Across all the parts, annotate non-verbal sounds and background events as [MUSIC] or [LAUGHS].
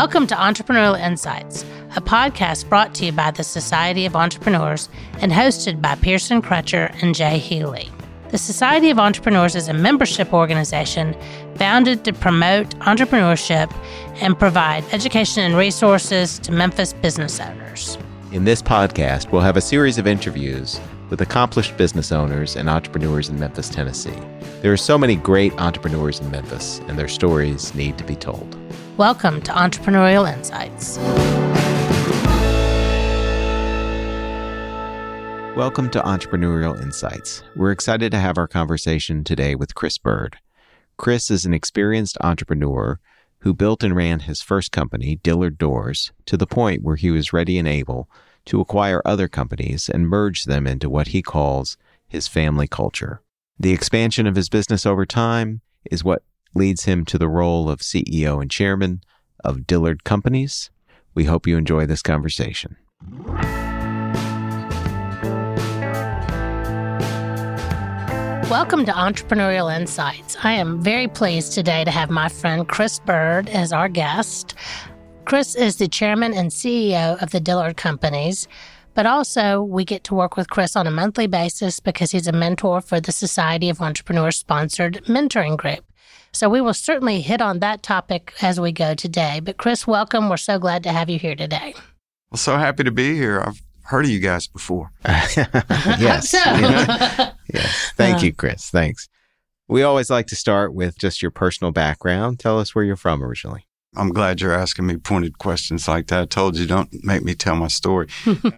Welcome to Entrepreneurial Insights, a podcast brought to you by the Society of Entrepreneurs and hosted by Pearson Crutcher and Jay Healy. The Society of Entrepreneurs is a membership organization founded to promote entrepreneurship and provide education and resources to Memphis business owners. In this podcast, we'll have a series of interviews with accomplished business owners and entrepreneurs in Memphis, Tennessee. There are so many great entrepreneurs in Memphis, and their stories need to be told. Welcome to Entrepreneurial Insights. Welcome to Entrepreneurial Insights. We're excited to have our conversation today with Chris Bird. Chris is an experienced entrepreneur who built and ran his first company, Dillard Doors, to the point where he was ready and able to acquire other companies and merge them into what he calls his family culture. The expansion of his business over time is what leads him to the role of CEO and chairman of Dillard Companies. We hope you enjoy this conversation. Welcome to Entrepreneurial Insights. I am very pleased today to have my friend Chris Bird as our guest. Chris is the chairman and CEO of the Dillard Companies, but also we get to work with Chris on a monthly basis because he's a mentor for the Society of Entrepreneurs sponsored mentoring group. So we will certainly hit on that topic as we go today. But Chris, welcome. We're so glad to have you here today. Well, so happy to be here. I've heard of you guys before. [LAUGHS] yes. [LAUGHS] So- [LAUGHS] yes. Thank uh. you, Chris. Thanks. We always like to start with just your personal background. Tell us where you're from originally. I'm glad you're asking me pointed questions like that. I told you don't make me tell my story.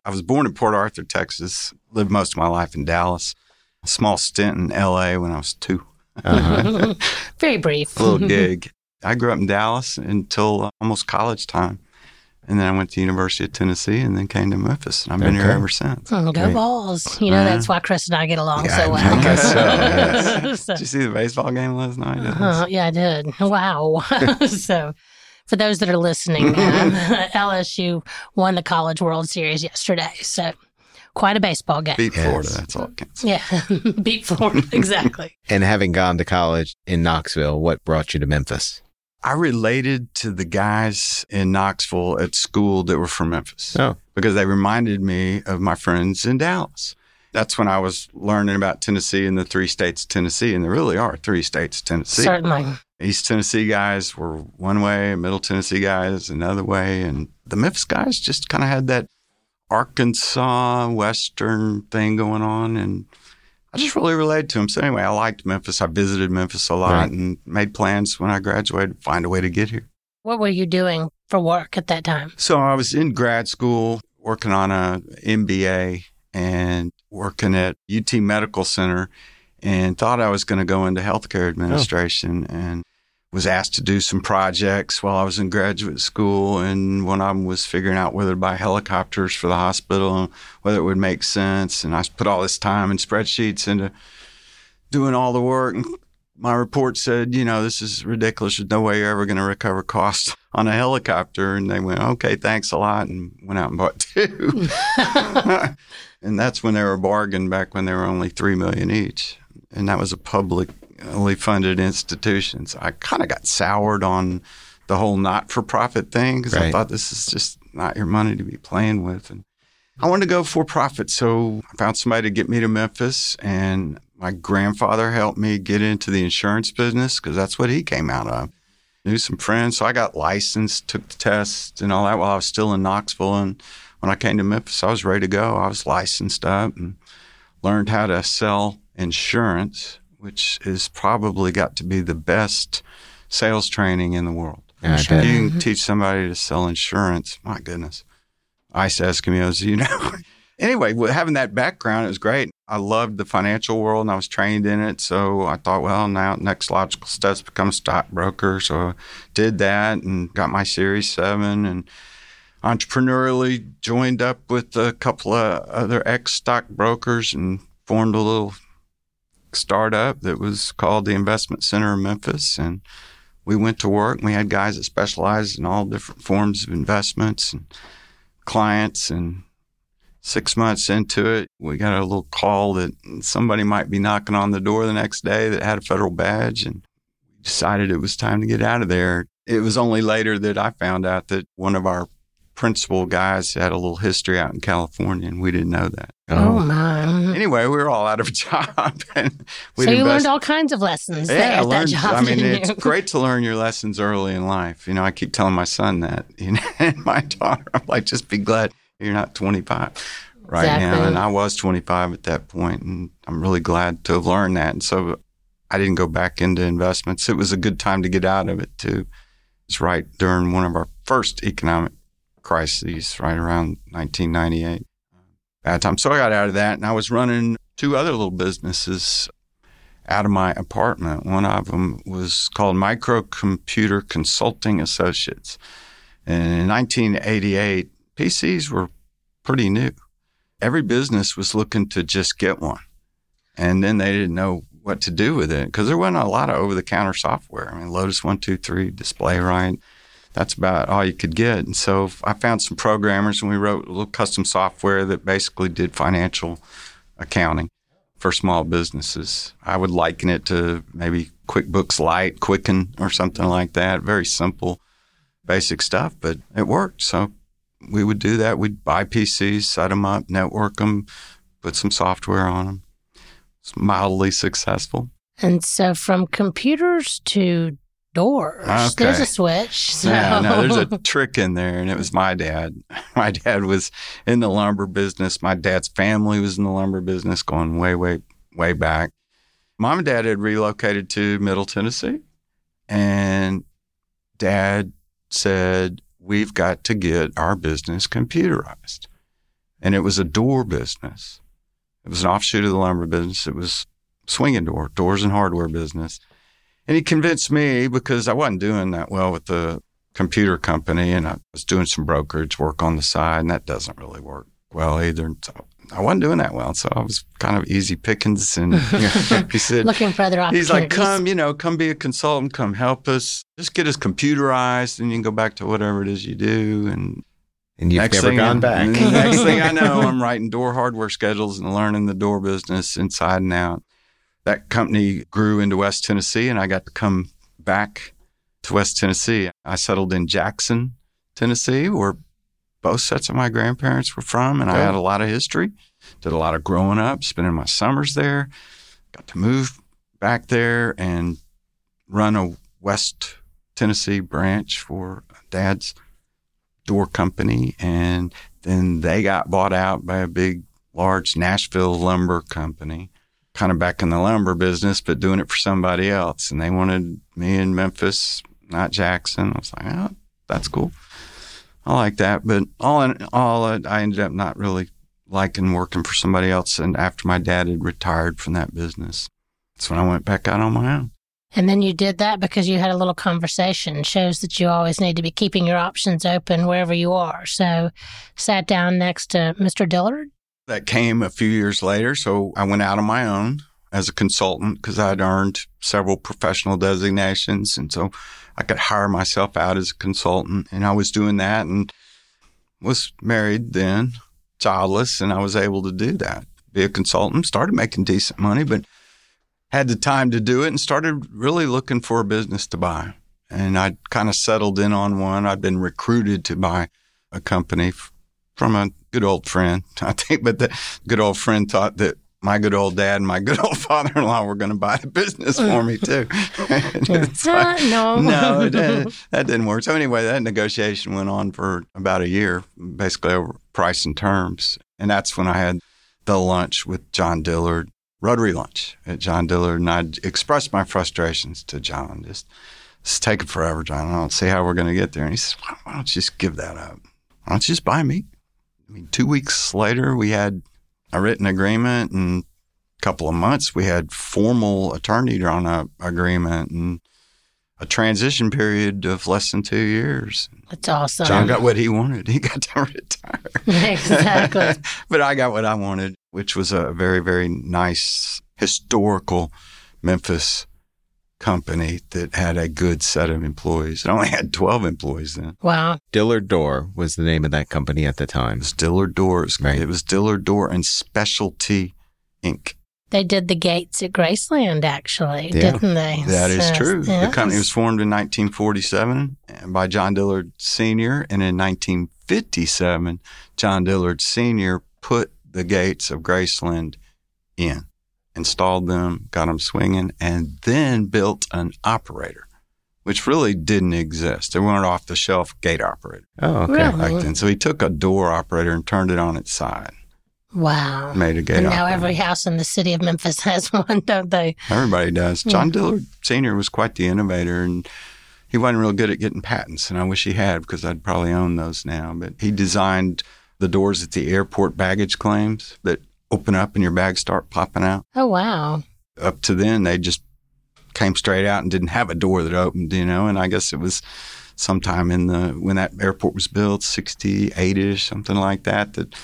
I was born in Port Arthur, Texas, lived most of my life in Dallas, a small stint in LA when I was two, Uh-huh. [LAUGHS] Very brief. a little [LAUGHS] gig. I grew up in Dallas until uh, almost college time. And then I went to University of Tennessee and then came to Memphis. And I've been here ever since. Hmm, Go Great. Balls. You know, Uh, that's why Chris and I get along Yeah, so I well. guess so, [LAUGHS] yes. So- Did you see the baseball game last night? Uh, was- yeah, I did. Wow. so, for those that are listening, um, LSU won the College World Series yesterday. So, quite a baseball game. Beat Yes. Florida. That's all it counts. yeah, [LAUGHS] beat Florida. [LAUGHS] exactly. and having gone to college in Knoxville, what brought you to Memphis? I related to the guys in Knoxville at school that were from Memphis Oh, because they reminded me of my friends in Dallas. That's when I was learning about Tennessee and the three states of Tennessee, and there really are three states of Tennessee. Certainly. East Tennessee guys were one way, Middle Tennessee guys another way, and the Memphis guys just kind of had that Arkansas Western thing going on, and I just really related to him. So anyway, I liked Memphis. I visited Memphis a lot Right. and made plans when I graduated to find a way to get here. What were you doing for work at that time? So I was in grad school working on a MBA and working at UT Medical Center and thought I was going to go into healthcare oh. administration and was asked to do some projects while I was in graduate school and one of them was figuring out whether to buy helicopters for the hospital and whether it would make sense and I put all this time and spreadsheets into doing all the work and my report said, you know, this is ridiculous. There's no way you're ever going to recover costs on a helicopter. And they went, okay, thanks a lot, and went out and bought two. [LAUGHS] and that's when they were a bargain back when they were only three million each, and that was a publicly funded institutions. I kind of got soured on the whole not-for-profit thing because I thought this is just not your money to be playing with, and I wanted to go for profit. So I found somebody to get me to Memphis and my grandfather helped me get into the insurance business because that's what he came out of. Knew some friends. So I got licensed, took the test and all that while I was still in Knoxville. And when I came to Memphis, I was ready to go. I was licensed up and learned how to sell insurance, which is probably got to be the best sales training in the world. I Sure. bet. You can mm-hmm. teach somebody to sell insurance. My goodness. Ice Eskimos, you know. [LAUGHS] anyway, having that background, it was great. I loved the financial world and I was trained in it. So I thought, well, now next logical step is become a stockbroker. So I did that and got my Series 7 and entrepreneurially joined up with a couple of other ex stockbrokers and formed a little startup that was called the Investment Center of Memphis. And we went to work and we had guys that specialized in all different forms of investments and clients and six months into it we got a little call that somebody might be knocking on the door the next day that had a federal badge and we decided it was time to get out of there It was only later that I found out that one of our principal guys had a little history out in California, and we didn't know that. Oh, my. Mhm. Anyway, we were all out of a [LAUGHS] job, and we So you learned all kinds of lessons there yeah, I at learned. that job. I mean, [LAUGHS] it's you? great to learn your lessons early in life. You know, I keep telling my son that. [LAUGHS] You know, and my daughter, I'm like, just be glad you're not 25 right now. And I was 25 at that point, and I'm really glad to have learned that. And so, I didn't go back into investments. It was a good time to get out of it too. It's right during one of our first economic crises, right around 1998. Bad time. So I got out of that, and I was running two other little businesses out of my apartment. One of them was called Microcomputer Consulting Associates. And in 1988, PCs were pretty new. Every business was looking to just get one. And then they didn't know what to do with it because there wasn't a lot of over the counter software. I mean, Lotus 123, Display Right, that's about all you could get. And so I found some programmers and we wrote a little custom software that basically did financial accounting for small businesses. I would liken it to maybe QuickBooks Lite, Quicken, or something like that. Very simple, basic stuff, but it worked. So we would do that. We'd buy PCs, set them up, network them, put some software on them. It's mildly successful. And so from computers to doors, there's Okay. a switch. So. Yeah, no, there's a trick in there, and it was my dad. [LAUGHS] My dad was in the lumber business. My dad's family was in the lumber business going way, way, way back. Mom and dad had relocated to Middle Tennessee, and dad said, We've got to get our business computerized. And it was a door business. It was an offshoot of the lumber business. It was swinging door, doors and hardware business. And he convinced me because I wasn't doing that well with the computer company and I was doing some brokerage work on the side and that doesn't really work well either. So I wasn't doing that well. So I was kind of easy pickings and [LAUGHS] you know, he said, Looking for other opportunities. He's like, come, you know, come be a consultant, come help us. Just get us computerized and you can go back to whatever it is you do. And And you've never gone I, back. [LAUGHS] next thing I know, [LAUGHS] I'm writing door hardware schedules and learning the door business inside and out. That company grew into West Tennessee, and I got to come back to West Tennessee. I settled in Jackson, Tennessee, where both sets of my grandparents were from, and I had a lot of history. Did a lot of growing up, spending my summers there. Got to move back there and run a West Tennessee branch for Dad's door company and then they got bought out by a big large Nashville lumber company kind of back in the lumber business but doing it for somebody else and they wanted me in Memphis not Jackson I was like oh that's cool I like that but all in all I I ended up not really liking working for somebody else and after my dad had retired from that business that's when I went back out on my own And then you did that because you had a little conversation. Shows that you always need to be keeping your options open wherever you are. So, sat down next to Mr. Dillard. That came a few years later. So I went out on my own as a consultant because I'd earned several professional designations. And so I could hire myself out as a consultant. And I was doing that and was married then, childless, and I was able to do that. Be a consultant, started making decent money, but had the time to do it and started really looking for a business to buy. And I'd kind of settled in on one. I'd been recruited to buy a company from a good old friend, [LAUGHS] I think, but the good old friend thought that my good old dad and my good old [LAUGHS] father in law were going to buy the business for me too. [LAUGHS] It's like, no. no, didn't- that didn't work. So anyway, that negotiation went on for about a year, basically over price and terms. And that's when I had the lunch with John Dillard, Rotary lunch at John Dillard, and I expressed my frustrations to John. Just, it's taking forever, John. I don't see how we're going to get there. And he says, why, why don't you just give that up? Why don't you just buy me? I mean, two weeks later, we had a written agreement, and a couple of months, we had formal attorney drawn up agreement, and a transition period of less than two years. That's awesome. John got what he wanted. He got to [LAUGHS] retire. [LAUGHS] exactly. [LAUGHS] but I got what I wanted, which was a very, very nice historical Memphis company that had a good set of employees. It only had 12 employees then. Wow. Dillard Door was the name of that company at the It time. was Dillard Doors. Right. It was Dillard Door and Specialty Inc. They did the gates at Graceland, actually, Yeah. didn't they? That is So, true. The company was formed in 1947 by John Dillard Sr. And in 1957, John Dillard Sr. put the gates of Graceland in, installed them, got them swinging, and then built an operator, which really didn't exist. They weren't off the shelf gate operator Oh, okay. Really? back then. So he took a door operator and turned it on its side, Wow. made a gate And now every house in the city of Memphis [LAUGHS] has one, don't they? Everybody does. John Dillard Sr. was quite the innovator and he wasn't real good at getting patents, and I wish he had because I'd probably own those now. But he designed the doors at the airport baggage claims that open up and your bags start popping out. Oh, wow. Up to then, they just came straight out and didn't have a door that opened, you know. And I guess it was sometime in the when that airport was built, sixty eight ish, something like that, that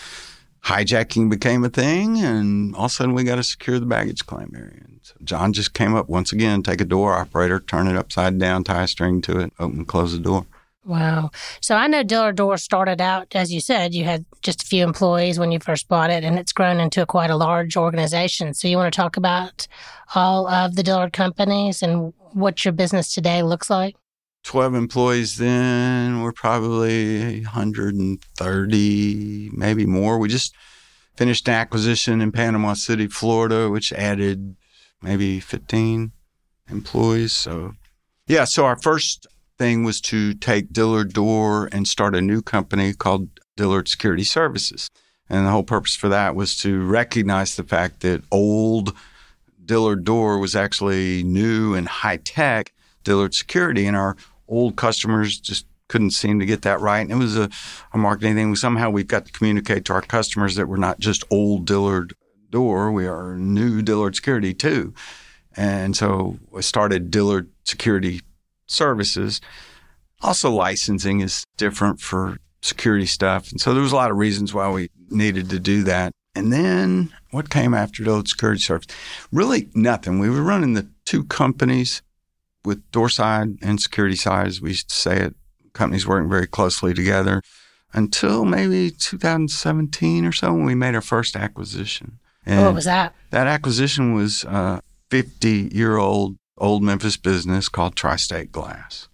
hijacking became a thing, and all of a sudden we got to secure the baggage claim area. And so John just came up once again, take a door operator, turn it upside down, tie a string to it, open and close the door. Wow. So I know Dillard Door started out, as you said, you had just a few employees when you first bought it, and it's grown into quite a large organization. So you want to talk about all of the Dillard companies and what your business today looks like? 12 employees then. We're probably 130, maybe more. We just finished an acquisition in Panama City, Florida, which added maybe 15 employees. So, yeah, so our first thing was to take Dillard Door and start a new company called Dillard Security Services. And the whole purpose for that was to recognize the fact that old Dillard Door was actually new and high tech Dillard Security, and our old customers just couldn't seem to get that right. And it was a, a marketing thing. Somehow we've got to communicate to our customers that we're not just old Dillard Door, we are new Dillard Security too. And so I started Dillard Security Services. Also, licensing is different for security stuff. And so there was a lot of reasons why we needed to do that. And then what came after Dillard Security Service? Really nothing. We were running the two companies with door side and security side, as we used to say it. Companies working very closely together until maybe 2017 or so when we made our first acquisition. Oh, and what was that? that acquisition was a 50 year old old Memphis business called Tri State Glass.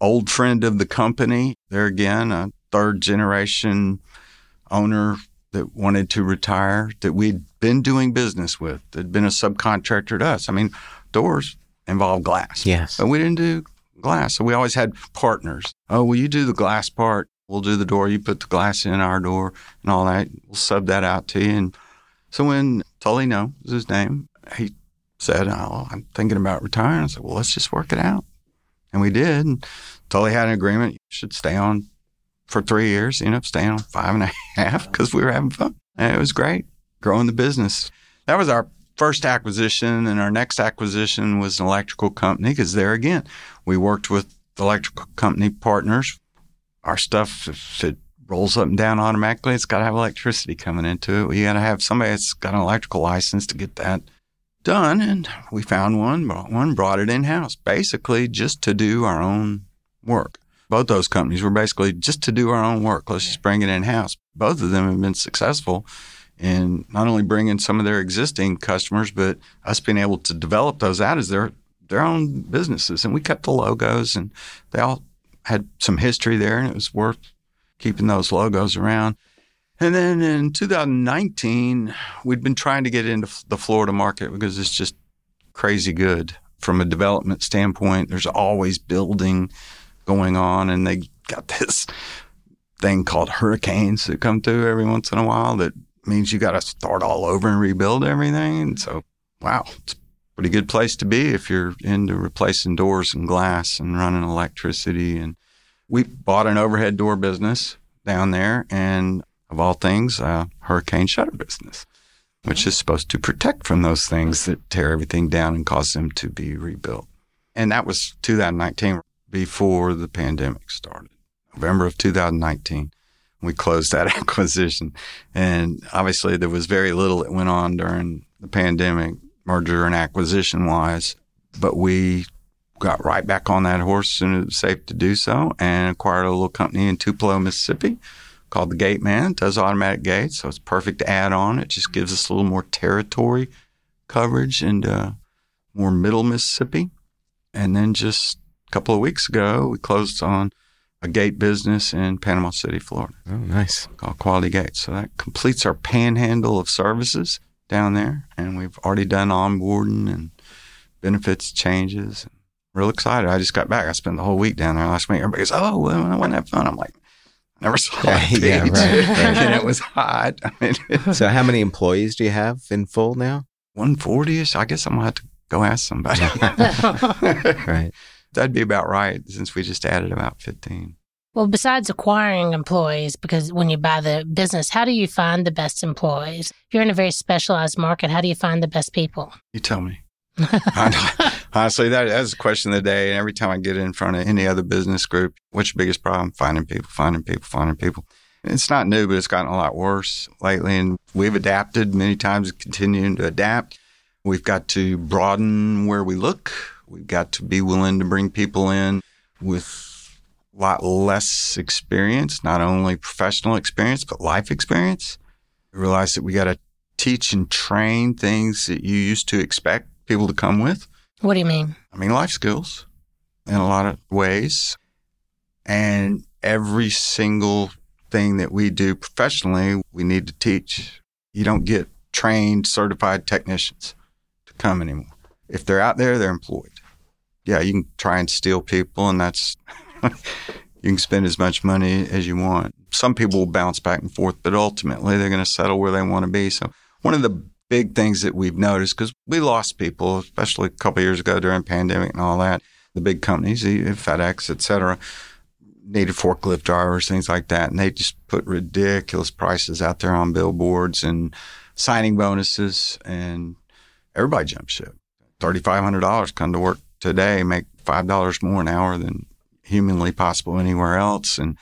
Old friend of the company, there again, a third generation owner that wanted to retire that we'd been doing business with, that had been a subcontractor to us. I mean, doors involve glass. Yes. But we didn't do glass. So we always had partners. Oh, well, you do the glass part. We'll do the door. You put the glass in our door and all that. We'll sub that out to you. And so when Tully No was his name, he said, oh, I'm thinking about retiring. I said, well, let's just work it out. And we did. And Tully had an agreement. You should stay on for three years. Ended up staying on five and a [LAUGHS] half because we were having fun. And it was great growing the business. That was our first acquisition. And our next acquisition was an electrical company because there again, we worked with electrical company partners. Our stuff, if it rolls up and down automatically, it's got to have electricity coming into it. You got to have somebody that's got an electrical license to get that done. And we found one, bought one, brought it in house, basically just to do our own work. Both those companies were basically just to do our own work. Let's just bring it in house. Both of them have been successful in not only bringing some of their existing customers, but us being able to develop those out as their their own businesses. And we kept the logos, and they all had some history there, and it was worth keeping those logos around. And then in 2019, we'd been trying to get into the Florida market because it's just crazy good from a development standpoint. There's always building going on, and they got [LAUGHS] this thing called hurricanes that come through every once in a while that means you got to start all over and rebuild everything. And so, wow, it's a pretty good place to be if you're into replacing doors and glass and running electricity. And we bought an overhead door business down there, and of all things, hurricane shutter business, which is supposed to protect from those things that tear everything down and cause them to be rebuilt. And that was 2019 before the pandemic started. November of 2019, we closed that [LAUGHS] acquisition. And obviously, there was very little that went on during the pandemic, merger and acquisition wise. But we got right back on that horse as soon as it was safe to do so and acquired a little company in Tupelo, Mississippi called the Gate Man. It does automatic gates, so it's perfect to add on. It just gives us a little more territory coverage into uh, more middle Mississippi. And then just a couple of weeks ago, we closed on a gate business in Panama City, Florida. Oh, nice. Called Quality Gates. So that completes our panhandle of services down there. And we've already done onboarding and benefits changes. Real excited. I just got back. I spent the whole week down there last week. Everybody goes, Oh, well, I want to have fun. I'm like, I never saw that page. Yeah, [LAUGHS] right, right. and it was hot. I mean, [LAUGHS] So, how many employees do you have in full now? 140 ish. I guess I'm going to have to go ask somebody. [LAUGHS] Right. That'd be about right since we just added about 15. well, besides acquiring employees, because when you buy the business, how do you find the best employees? If you're in a very specialized market, how do you find the best people? You tell me. Uh, Honestly, that, that's the question of the day. And every time I get in front of any other business group, what's your biggest problem? Finding people, finding people, finding people. It's not new, but it's gotten a lot worse lately. And we've adapted many times, continuing to adapt. We've got to broaden where we look. We've got to be willing to bring people in with a lot less experience, not only professional experience, but life experience. Realize that we got to teach and train things that you used to expect people to come with. What do you mean? I mean, life skills in a lot of ways. And every single thing that we do professionally, we need to teach. You don't get trained, certified technicians to come anymore. If they're out there, they're employed. Yeah, you can try and steal people, and that's, [LAUGHS] you can spend as much money as you want. Some people will bounce back and forth, but ultimately they're going to settle where they want to be. So, one of the big things that we've noticed because we lost people, especially a couple years ago during pandemic and all that. The big companies, FedEx, et cetera, needed forklift drivers, things like that, and they just put ridiculous prices out there on billboards and signing bonuses, and everybody jumped ship. Thirty five hundred dollars come to work today, make five dollars more an hour than humanly possible anywhere else, and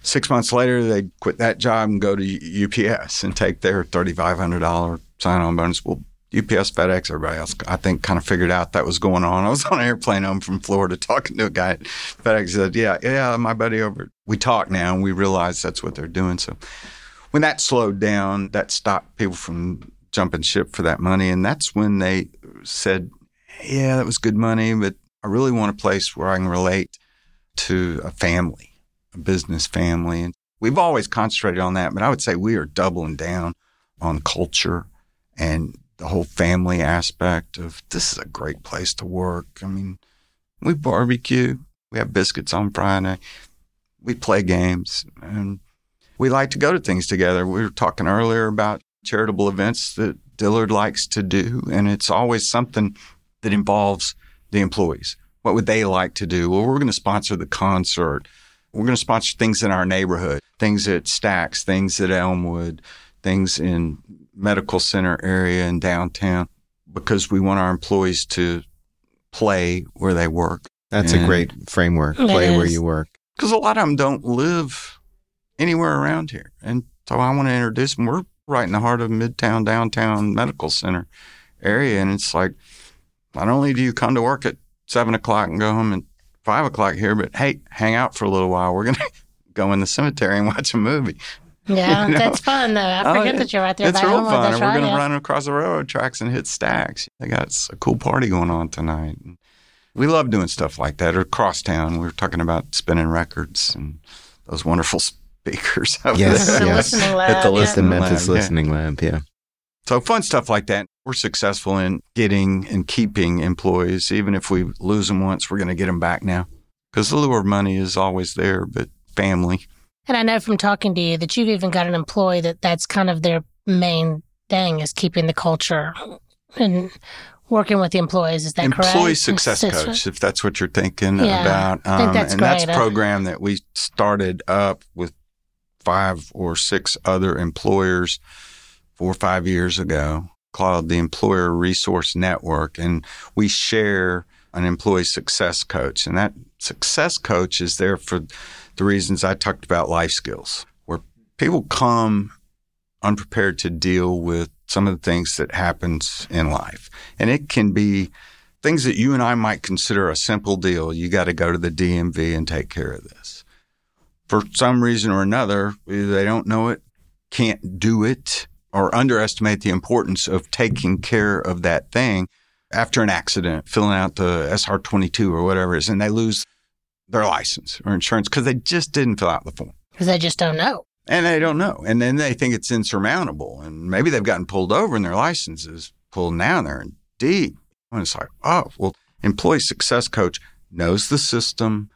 Six months later, they'd quit that job and go to UPS and take their $3,500 sign on bonus. Well, UPS, FedEx, everybody else, I think, kind of figured out that was going on. I was on an airplane home from Florida [LAUGHS] talking to a guy at FedEx. said, Yeah, yeah, my buddy over. We talk now and we realize that's what they're doing. So when that slowed down, that stopped people from jumping ship for that money. And that's when they said, Yeah, that was good money, but I really want a place where I can relate to a family, business family. And we've always concentrated on that, but I would say we are doubling down on culture and the whole family aspect of this is a great place to work. I mean, we barbecue, we have biscuits on Friday, we play games, and we like to go to things together. We were talking earlier about charitable events that Dillard likes to do, and it's always something that involves the employees. What would they like to do? Well, we're going to sponsor the concert. We're going to sponsor things in our neighborhood, things at Stax, things at Elmwood, things in medical center area in downtown because we want our employees to play where they work. That's And- a great framework. It Play where you work. Because a lot of them don't live anywhere around here. And so I want to introduce them. We're right in the heart of Midtown, downtown medical center area. And it's like, not only do you come to work at seven o'clock and go home at five o'clock here, but hey, hang out for a little while. We're going [LAUGHS] to go in the cemetery and watch a movie. [LAUGHS] Yeah, You know? that's fun though. I Oh, forget yeah. that you're right there it's by real Elmwood. fun. And we're right. going to yeah. run across the railroad tracks and hit Stax. They got a cool party going on tonight. We love doing stuff like that. Or crosstown, we were talking about spinning records and those wonderful [LAUGHS] speakers. over Yes, there. the yes. listening lab. At the yeah. The Memphis lab, yeah. Listening Lab. Yeah. So fun stuff like that. We're successful in getting and keeping employees. Even if we lose them once, we're going to get them back now. Because the lure of money is always there, but family. And I know from talking to you that you've even got an employee that that's kind of their main thing is keeping the culture and working with the employees. Is that correct? Employee success coach, if that's what you're thinking Yeah, about. Um, I think that's and that's a. Program that we started up with five or six other employers four or five years ago called the Employer Resource Network. And we share an employee success coach. And that success coach is there for the reasons I talked about life skills, where people come unprepared to deal with some of the things that happens in life. And it can be things that you and I might consider a simple deal. You got to go to the DMV and take care of this. For some reason or another, they don't know it, can't do it, or underestimate the importance of taking care of that thing after an accident, filling out the SR 22 or whatever it is, and they lose their license or insurance because they just didn't fill out the form. Because they just don't know. And they don't know. And then they think it's insurmountable. And maybe they've gotten pulled over and their license is pulled down there and deep. And it's like, oh, well, employee success coach knows the system,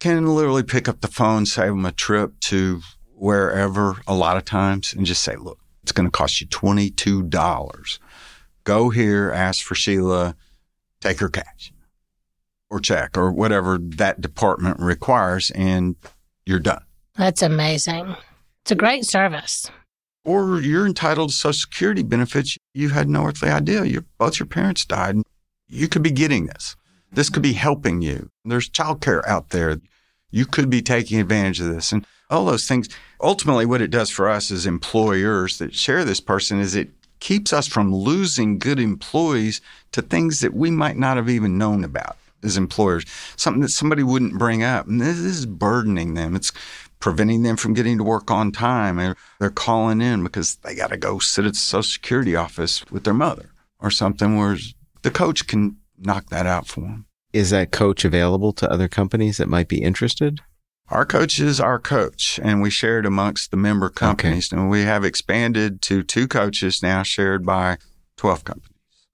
can literally pick up the phone, save them a trip to wherever a lot of times and just say, look, it's going to cost you $22. Go here, ask for Sheila, take her cash or check or whatever that department requires, and you're done. That's amazing. It's a great service. Or you're entitled to Social Security benefits. You had no earthly idea. Your, both your parents died. You could be getting this. This could be helping you. There's childcare out there. You could be taking advantage of this. And all those things. Ultimately, what it does for us as employers that share this person is it keeps us from losing good employees to things that we might not have even known about as employers, something that somebody wouldn't bring up. And this is burdening them. It's preventing them from getting to work on time. And they're calling in because they got to go sit at the Social Security office with their mother or something, where the coach can knock that out for them. Is that coach available to other companies that might be interested? Our coach is our coach, and we share it amongst the member companies. Okay. And we have expanded to two coaches now, shared by 12 companies.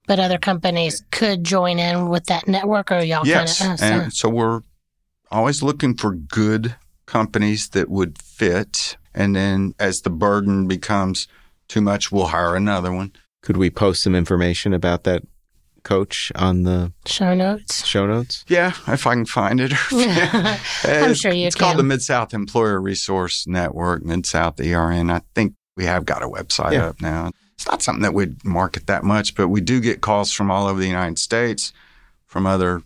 But other companies could join in with that network, or y'all yes. kind of. Oh, and so we're always looking for good companies that would fit. And then as the burden becomes too much, we'll hire another one. Could we post some information about that coach on the show notes? Show notes? Yeah, if I can find it. [LAUGHS] [LAUGHS] I'm sure you can. it's can. called the Mid South Employer Resource Network, Mid South ERN. I think we have got a website yeah. up now. It's not something that we'd market that much, but we do get calls from all over the United States, from other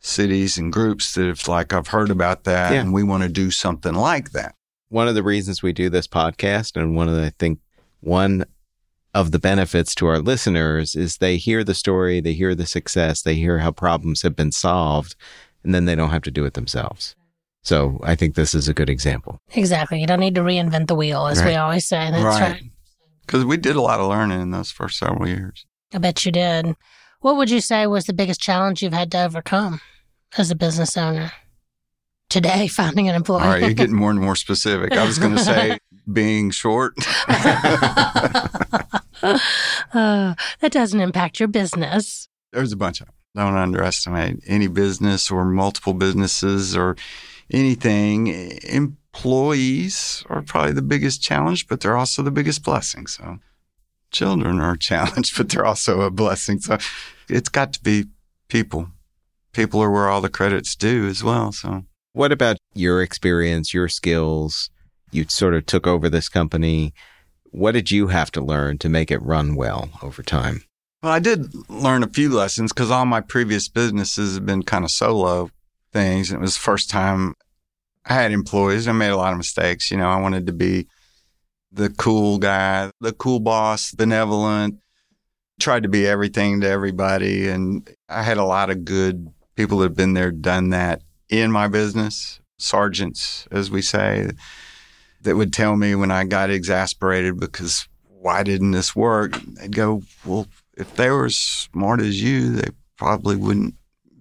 cities and groups that if like I've heard about that yeah. and we want to do something like that. One of the reasons we do this podcast and one of the I think one of the benefits to our listeners is they hear the story, they hear the success, they hear how problems have been solved, and then they don't have to do it themselves. So I think this is a good example. Exactly. You don't need to reinvent the wheel, as right. we always say. That's right. Because right. we did a lot of learning in those first several years. I bet you did. What would you say was the biggest challenge you've had to overcome as a business owner? Today, [LAUGHS] finding an employee. All right, you're getting more and more specific. I was going to say [LAUGHS] being short. [LAUGHS] uh, [LAUGHS] that doesn't impact your business. There's a bunch of them. Don't underestimate any business or multiple businesses or anything. Employees are probably the biggest challenge, but they're also the biggest blessing. So children are a challenge, [LAUGHS] but they're also a blessing. So it's got to be people. People are where all the credits due as well. So what about your experience, your skills? You sort of took over this company. What did you have to learn to make it run well over time? Well, I did learn a few lessons because all my previous businesses have been kind of solo things. And it was the first time I had employees. I made a lot of mistakes. You know, I wanted to be the cool guy, the cool boss, benevolent, tried to be everything to everybody. And I had a lot of good people that have been there, done that in my business, sergeants, as we say that would tell me when I got exasperated because why didn't this work? They'd go, well, if they were as smart as you, they probably wouldn't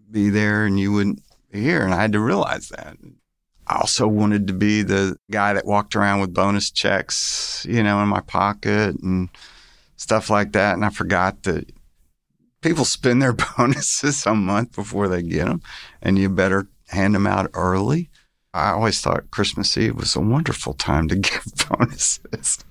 be there and you wouldn't be here. And I had to realize that. I also wanted to be the guy that walked around with bonus checks, you know, in my pocket and stuff like that. And I forgot that people spend their [LAUGHS] bonuses a month before they get them, and you better hand them out early. I always thought Christmas Eve was a wonderful time to give [LAUGHS] bonuses.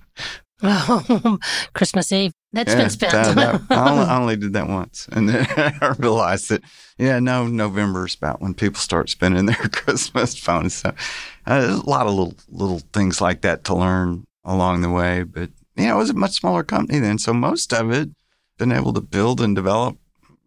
Oh, Christmas Eve. That's yeah, been spent. That, that, [LAUGHS] I, only, I, only, did that once. And then [LAUGHS] I realized that, yeah, no, November is about when people start spending their Christmas bonus. So uh, a lot of little, little things like that to learn along the way. But, you know, it was a much smaller company then. So most of it, been able to build and develop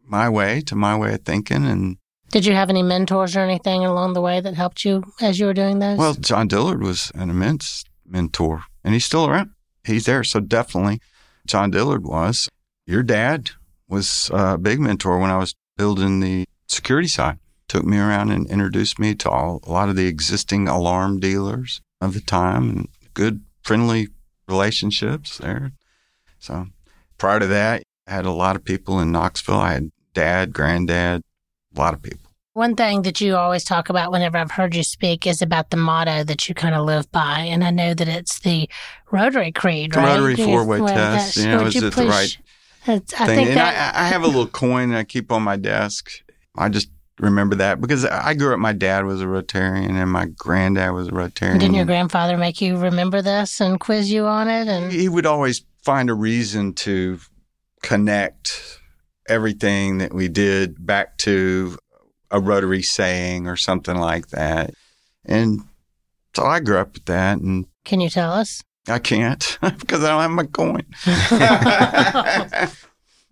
my way to my way of thinking and did you have any mentors or anything along the way that helped you as you were doing those? Well, John Dillard was an immense mentor, and he's still around. He's there. So definitely, John Dillard was. Your dad was a big mentor when I was building the security side. Took me around and introduced me to all, a lot of the existing alarm dealers of the time and good, friendly relationships there. So prior to that, I had a lot of people in Knoxville. I had dad, granddad, a lot of people. One thing that you always talk about whenever I've heard you speak is about the motto that you kind of live by. And I know that it's the Rotary Creed, right? Rotary four-way test, you know, is you it the right It's- I thing. think and that, I, I have a little coin I keep on my desk. I just remember that because I grew up, my dad was a Rotarian and my granddad was a Rotarian. didn't your grandfather make you remember this and quiz you on it? And he would always find a reason to connect everything that we did back to a Rotary saying or something like that. And so I grew up with that and can you tell us? I can't [LAUGHS] because I don't have my coin. [LAUGHS]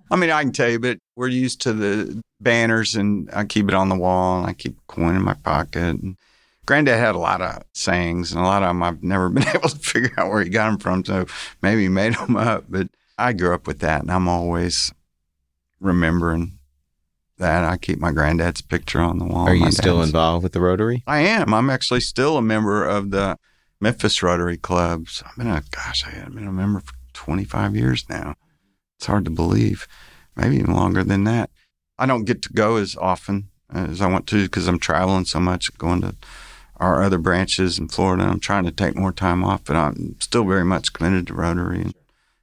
I mean, I can tell you, but we're used to the banners and I keep it on the wall and I keep a coin in my pocket. And Granddad had a lot of sayings and a lot of them I've never [LAUGHS] been able to figure out where he got them from. So maybe he made them up, but I grew up with that and I'm always remembering that. I keep my granddad's picture on the wall. Are you still dad's. involved with the Rotary? I am. I'm actually still a member of the Memphis Rotary Clubs. I've been a gosh, I have been a member for 25 years now. It's hard to believe, maybe even longer than that. I don't get to go as often as I want to because I'm traveling so much, going to our other branches in Florida. I'm trying to take more time off, but I'm still very much committed to Rotary. And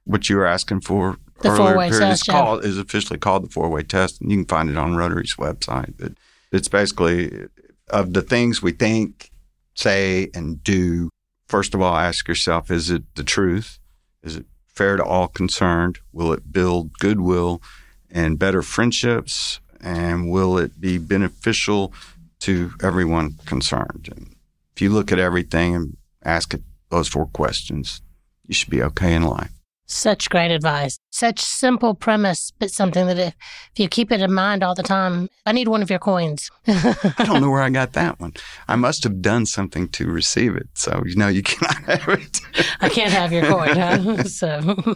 what you were asking for The four-way period test, is yeah. called is officially called the four way test, and you can find it on Rotary's website. But it's basically of the things we think, say, and do. First of all, ask yourself: Is it the truth? Is it fair to all concerned? Will it build goodwill and better friendships? And will it be beneficial to everyone concerned? And if you look at everything and ask it those four questions, you should be okay in life. Such great advice. Such simple premise, but something that if, if you keep it in mind all the time, I need one of your coins. [LAUGHS] I don't know where I got that one. I must have done something to receive it. So, you know, you cannot [LAUGHS] have it. I can't have your coin, huh? [LAUGHS] so,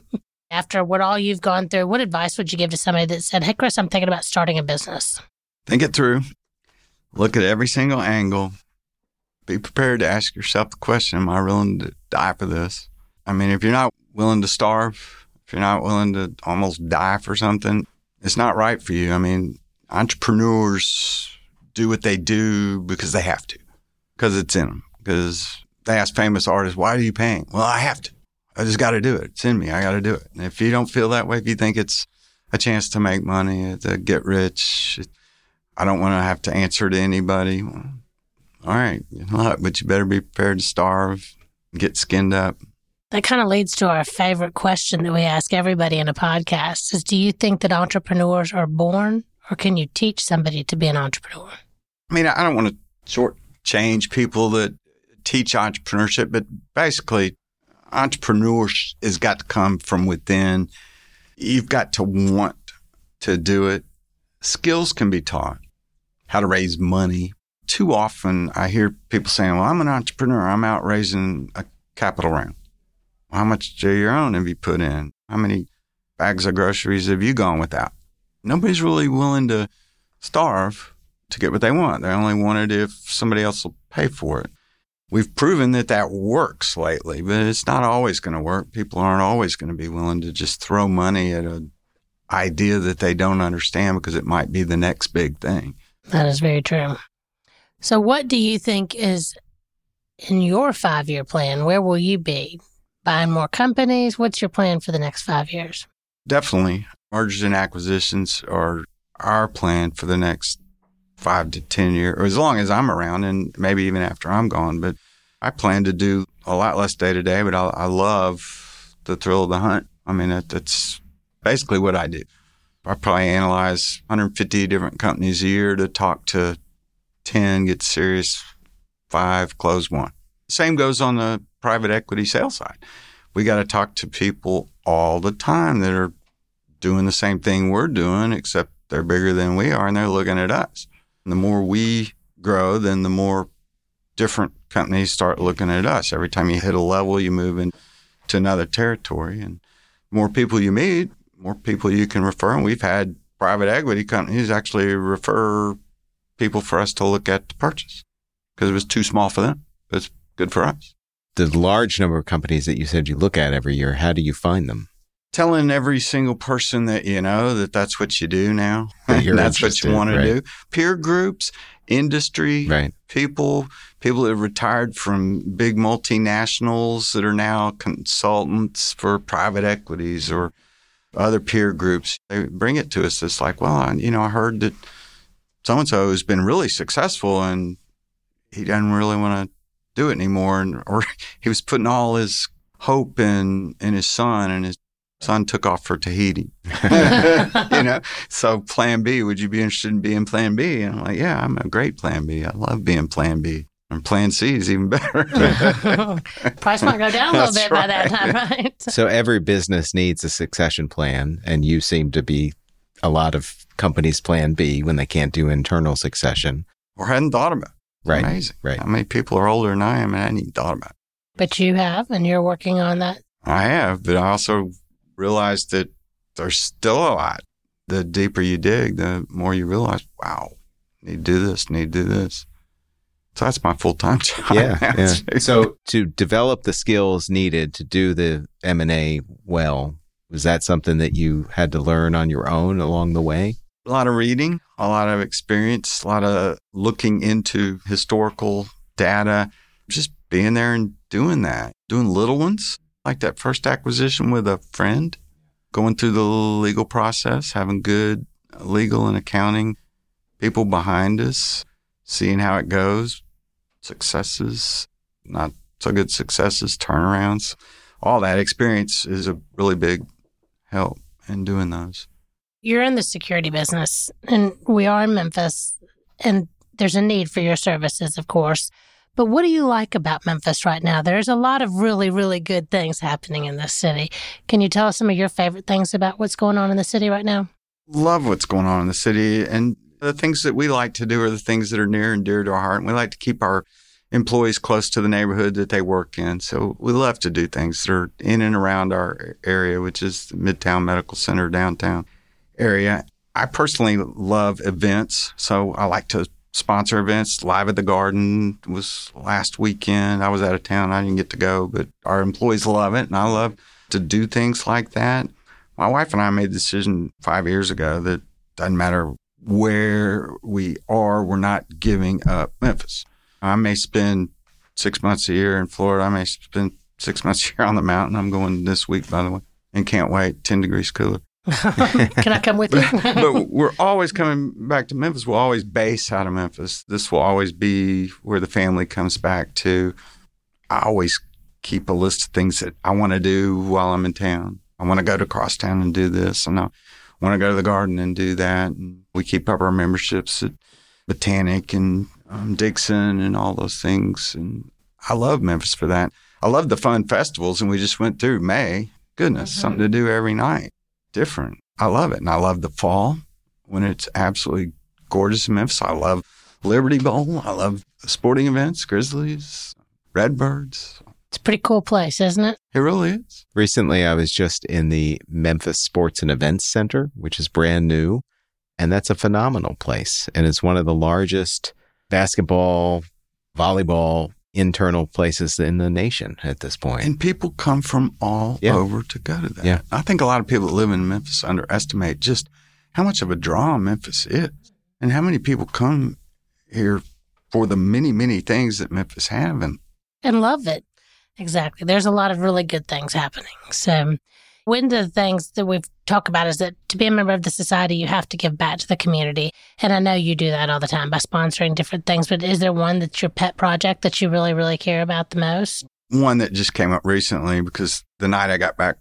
after what all you've gone through, what advice would you give to somebody that said, Hey, Chris, I'm thinking about starting a business? Think it through. Look at every single angle. Be prepared to ask yourself the question Am I willing to die for this? I mean, if you're not willing to starve, if you're not willing to almost die for something, it's not right for you. I mean, entrepreneurs do what they do because they have to, because it's in them. Because they ask famous artists, Why are you paying? Well, I have to. I just got to do it. It's in me. I got to do it. And if you don't feel that way, if you think it's a chance to make money, to get rich, I don't want to have to answer to anybody. All right, but you better be prepared to starve, get skinned up. That kind of leads to our favorite question that we ask everybody in a podcast is do you think that entrepreneurs are born or can you teach somebody to be an entrepreneur? I mean, I don't want to shortchange people that teach entrepreneurship, but basically, entrepreneurship has got to come from within. You've got to want to do it. Skills can be taught. How to raise money. Too often, I hear people saying, "Well, I'm an entrepreneur. I'm out raising a capital round." How much of your own have you put in? How many bags of groceries have you gone without? Nobody's really willing to starve to get what they want. They only want it if somebody else will pay for it. We've proven that that works lately, but it's not always going to work. People aren't always going to be willing to just throw money at an idea that they don't understand because it might be the next big thing. That is very true. So, what do you think is in your five year plan? Where will you be? Buying more companies? What's your plan for the next five years? Definitely, mergers and acquisitions are our plan for the next five to 10 years, or as long as I'm around and maybe even after I'm gone. But I plan to do a lot less day to day, but I, I love the thrill of the hunt. I mean, that, that's basically what I do. I probably analyze 150 different companies a year to talk to 10, get serious, five, close one. Same goes on the private equity sales side. We got to talk to people all the time that are doing the same thing we're doing, except they're bigger than we are and they're looking at us. And the more we grow, then the more different companies start looking at us. Every time you hit a level, you move into another territory. And more people you meet, more people you can refer. And we've had private equity companies actually refer people for us to look at to purchase because it was too small for them. It's good for us. The large number of companies that you said you look at every year, how do you find them? telling every single person that you know that that's what you do now. That [LAUGHS] that's what you want to do. Peer groups, industry, Right. people, people that have retired from big multinationals that are now consultants for private equities or other peer groups. They bring it to us. It's like, well, I, you know, I heard that so and so has been really successful and he doesn't really want to do it anymore, and or [LAUGHS] he was putting all his hope in in his son, and his son took off for Tahiti. [LAUGHS] you know, so Plan B. Would you be interested in being Plan B? And I'm like, yeah, I'm a great Plan B. I love being Plan B. And Plan C is even better. [LAUGHS] Price might go down a little That's bit by that time, right? So every business needs a succession plan, and you seem to be a lot of companies' plan B when they can't do internal succession. or hadn't thought about. It. Right. Amazing. Right. How many people are older than I am and I hadn't even thought about it. But you have, and you're working on that. I have, but I also realized that there's still a lot. The deeper you dig, the more you realize, wow, need to do this, need to do this. So that's my full time [LAUGHS] job. Yeah, [LAUGHS] yeah. So to develop the skills needed to do the M and A well, was that something that you had to learn on your own along the way? A lot of reading, a lot of experience, a lot of looking into historical data, just being there and doing that, doing little ones like that first acquisition with a friend, going through the legal process, having good legal and accounting people behind us, seeing how it goes, successes, not so good successes, turnarounds. All that experience is a really big help in doing those. You're in the security business, and we are in Memphis, and there's a need for your services, of course. But what do you like about Memphis right now? There's a lot of really, really good things happening in this city. Can you tell us some of your favorite things about what's going on in the city right now? love what's going on in the city. And the things that we like to do are the things that are near and dear to our heart. And we like to keep our employees close to the neighborhood that they work in. So we love to do things that are in and around our area, which is Midtown Medical Center downtown area. I personally love events. So I like to sponsor events. Live at the Garden was last weekend. I was out of town. I didn't get to go, but our employees love it. And I love to do things like that. My wife and I made the decision five years ago that doesn't matter where we are, we're not giving up Memphis. I may spend six months a year in Florida. I may spend six months [LAUGHS] here on the mountain. I'm going this week, by the way, and can't wait. 10 degrees cooler. [LAUGHS] Can I come with you? [LAUGHS] but we're always coming back to Memphis. We'll always base out of Memphis. This will always be where the family comes back to. I always keep a list of things that I want to do while I'm in town. I want to go to Crosstown and do this, and I want to go to the garden and do that. And we keep up our memberships at Botanic and um, Dixon and all those things. And I love Memphis for that. I love the fun festivals, and we just went through May. Goodness, Mhm. something to do every night. Different. I love it. And I love the fall when it's absolutely gorgeous in Memphis. I love Liberty Bowl. I love sporting events, Grizzlies, Redbirds. It's a pretty cool place, isn't it? It really is. Recently, I was just in the Memphis Sports and Events Center, which is brand new. And that's a phenomenal place. And it's one of the largest basketball, volleyball internal places in the nation at this point. And people come from all Yeah. over to go to that. Yeah. I think a lot of people that live in Memphis underestimate just how much of a draw Memphis is and how many people come here for the many, many things that Memphis have. And And love it. Exactly. There's a lot of really good things happening. So, one of the things that we've talked about is that to be a member of the society, you have to give back to the community. And I know you do that all the time by sponsoring different things, but is there one that's your pet project that you really, really care about the most? one that just came up recently because the night I got back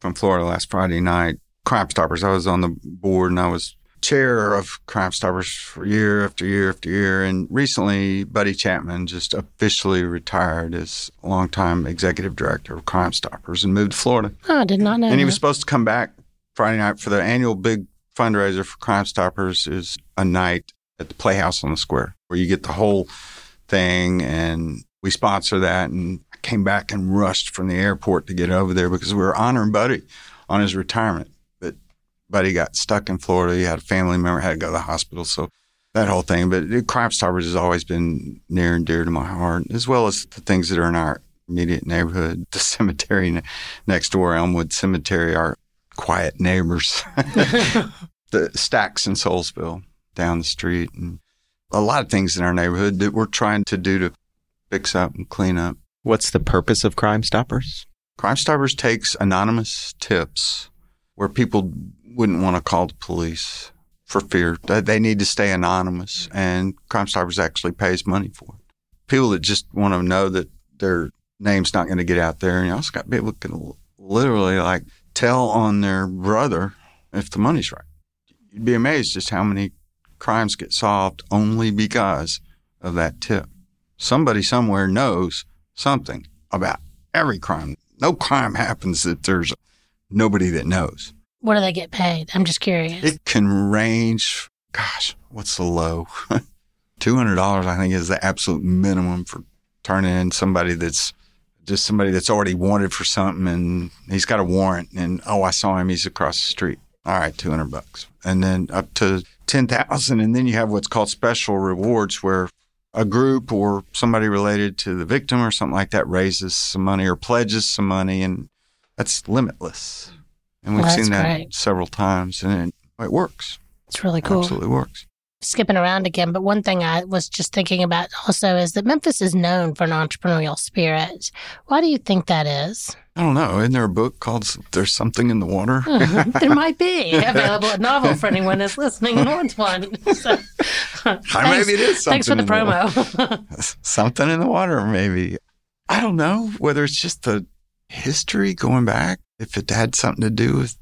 from Florida last Friday night, Crime Stoppers, I was on the board and I was chair of Crime Stoppers for year after year after year. And recently, Buddy Chapman just officially retired as longtime executive director of Crime Stoppers and moved to Florida. Oh, I did not know. And he was supposed to come back Friday night for the annual big fundraiser for Crime Stoppers is a night at the Playhouse on the Square where you get the whole thing and we sponsor that. And I came back and rushed from the airport to get over there because we were honoring Buddy on his retirement. But Buddy got stuck in Florida. He had a family member, had to go to the hospital. So that whole thing. But Crime Stoppers has always been near and dear to my heart, as well as the things that are in our immediate neighborhood, [LAUGHS] the cemetery ne- next door, Elmwood Cemetery. Our quiet neighbors. [LAUGHS] the Stax in Soulsville down the street and a lot of things in our neighborhood that we're trying to do to fix up and clean up. What's the purpose of Crime Stoppers? Crime Stoppers takes anonymous tips where people wouldn't want to call the police for fear. They need to stay anonymous, and Crime Stoppers actually pays money for it. People that just want to know that their name's not going to get out there, and you also got people can literally like tell on their brother if the money's right. You'd be amazed just how many crimes get solved only because of that tip. Somebody somewhere knows something about every crime. No crime happens that there's nobody that knows. What do they get paid? I'm just curious. It can range, gosh, what's the low? [LAUGHS] $200, I think, is the absolute minimum for turning in somebody that's just somebody that's already wanted for something and he's got a warrant and, oh, I saw him, he's across the street. All right, 200 bucks. And then up to 10,000. And then you have what's called special rewards where a group or somebody related to the victim or something like that raises some money or pledges some money. And that's limitless. And we've Well, seen that great. several times and it, it works. It's really cool. Absolutely works. Skipping around again, but one thing I was just thinking about also is that Memphis is known for an entrepreneurial spirit. Why do you think that is? I don't know. Isn't there a book called There's Something in the Water? Uh-huh. [LAUGHS] there might be available a novel for anyone that's listening and wants one. So, thanks, maybe it is Thanks for the something in the promo. something in the water, maybe. I don't know whether it's just the history going back, if it had something to do with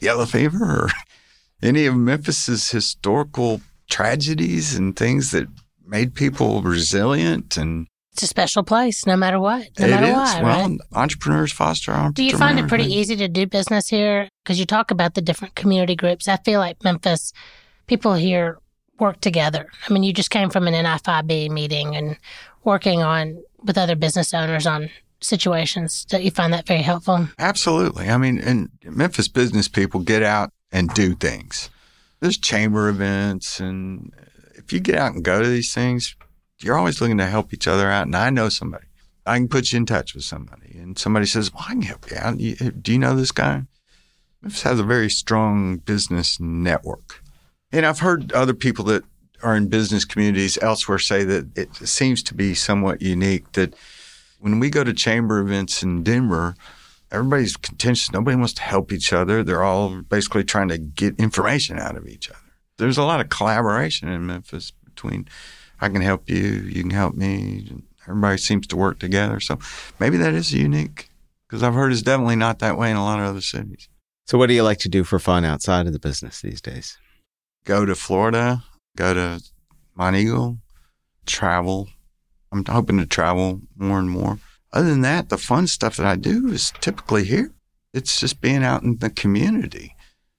yellow fever or [LAUGHS] any of Memphis's historical tragedies and things that made people resilient and it's a special place, no matter what. No it matter is. why, well, right? entrepreneurs foster entrepreneurs. Do you find it pretty easy to do business here? Because you talk about the different community groups. I feel like Memphis, people here work together. I mean, you just came from an NFIB meeting and working on with other business owners on situations. Do you find that very helpful? Absolutely. I mean, and Memphis business people get out and do things. There's chamber events, and if you get out and go to these things, you're always looking to help each other out. And I know somebody. I can put you in touch with somebody. And somebody says, Well, I can help you out. Do you know this guy? Memphis has a very strong business network. And I've heard other people that are in business communities elsewhere say that it seems to be somewhat unique that when we go to chamber events in Denver, everybody's contentious. Nobody wants to help each other. They're all basically trying to get information out of each other. There's a lot of collaboration in Memphis between I can help you, you can help me. Everybody seems to work together. So maybe that is unique because I've heard it's definitely not that way in a lot of other cities. So, what do you like to do for fun outside of the business these days? Go to Florida, go to Monteagle, travel. I'm hoping to travel more and more. Other than that, the fun stuff that I do is typically here. It's just being out in the community.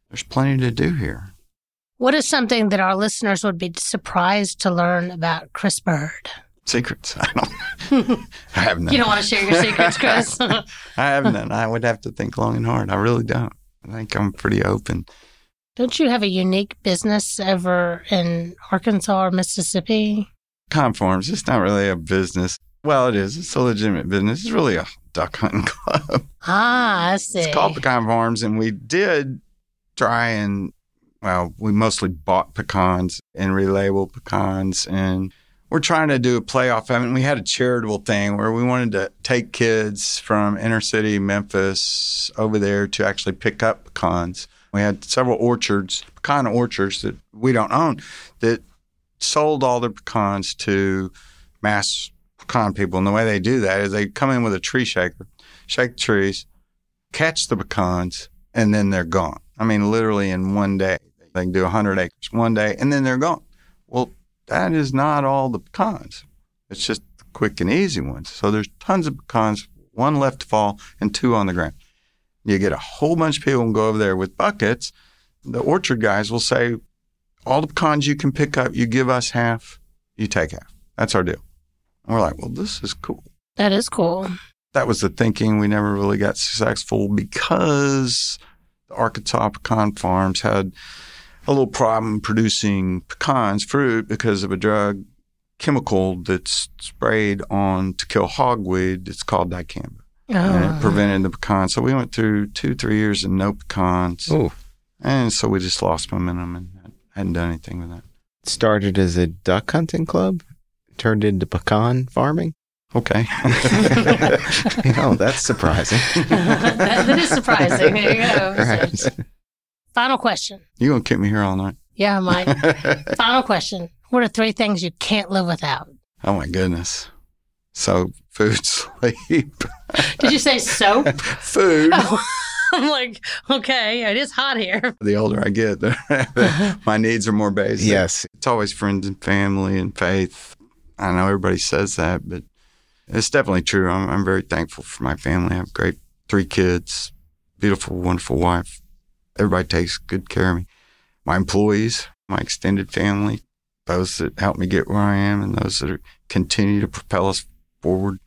There's plenty to do here. What is something that our listeners would be surprised to learn about Chris Bird? Secrets. [LAUGHS] I don't. [LAUGHS] I have none. You don't want to share your secrets, Chris? [LAUGHS] I have none. I would have to think long and hard. I really don't. I think I'm pretty open. don't you have a unique business over in Arkansas or Mississippi? Conforms. It's not really a business. Well, it is. It's a legitimate business. It's really a duck hunting [LAUGHS] club. Ah, I see. It's called Pecan Farms, and we did try and, well, we mostly bought pecans and relabeled pecans, and we're trying to do a playoff. I mean, we had a charitable thing where we wanted to take kids from inner city Memphis over there to actually pick up pecans. We had several orchards, pecan orchards that we don't own, that sold all their pecans to mass pecan people. And the way they do that is they come in with a tree shaker, shake trees, catch the pecans, and then they're gone. I mean, literally in one day. They can do 100 acres one day, and then they're gone. Well, that is not all the pecans. It's just the quick and easy ones. So there's tons of pecans, one left to fall and two on the ground. You get a whole bunch of people and go over there with buckets. The orchard guys will say, all the pecans you can pick up, you give us half, you take half. That's our deal. And we're like, well, this is cool. That is cool. That was the thinking. We never really got successful because the Arkansas pecan farms had a little problem producing pecans, fruit, because of a drug chemical that's sprayed on to kill hogweed. It's called dicamba. and Oh. it prevented the pecan. So we went through two, three years of no pecans. Ooh. And so we just lost momentum and hadn't done anything with that. Started as a duck hunting club, turned into pecan farming. Okay. [LAUGHS] oh, that's surprising. that, that is surprising. There you go. [LAUGHS] Right. So, final question. you going to keep me here all night? Yeah, Mike. [LAUGHS] final question. What are three things you can't live without? Oh my goodness. So food, sleep, Did you say soap? food. Oh. I'm like, okay, it is hot here. The older I get, the, my needs are more basic. yes. It's always friends and family and faith. I know everybody says that, but it's definitely true. I'm, I'm very thankful for my family. I have great three kids, beautiful, wonderful wife. Everybody takes good care of me. My employees, my extended family, those that help me get where I am, and those that are, continue to propel us forward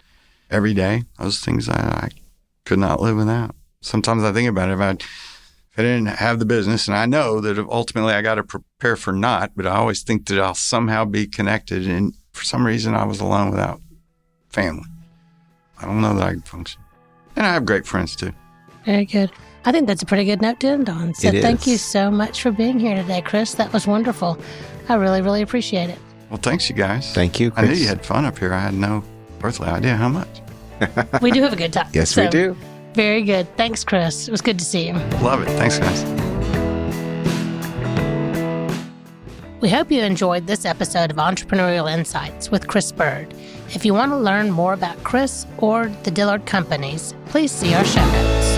every day. Those things I, I could not live without. Sometimes I think about it. If I, if I didn't have the business, and I know that ultimately I got to prepare for not, but I always think that I'll somehow be connected. And for some reason, I was alone without family. I don't know that I can function. And I have great friends too. Very good. I think that's a pretty good note to end on. So It thank is. you so much for being here today, Chris. That was wonderful. I really, really appreciate it. Well, thanks, you guys. Thank you, I knew you had fun up here. I had no earthly idea how much. [LAUGHS] We do have a good time. Yes, we do. Very good. Thanks, Chris. It was good to see you. Love it. Thanks, guys. We hope you enjoyed this episode of Entrepreneurial Insights with Chris Bird. If you want to learn more about Chris or the Dillard Companies, please see our show notes.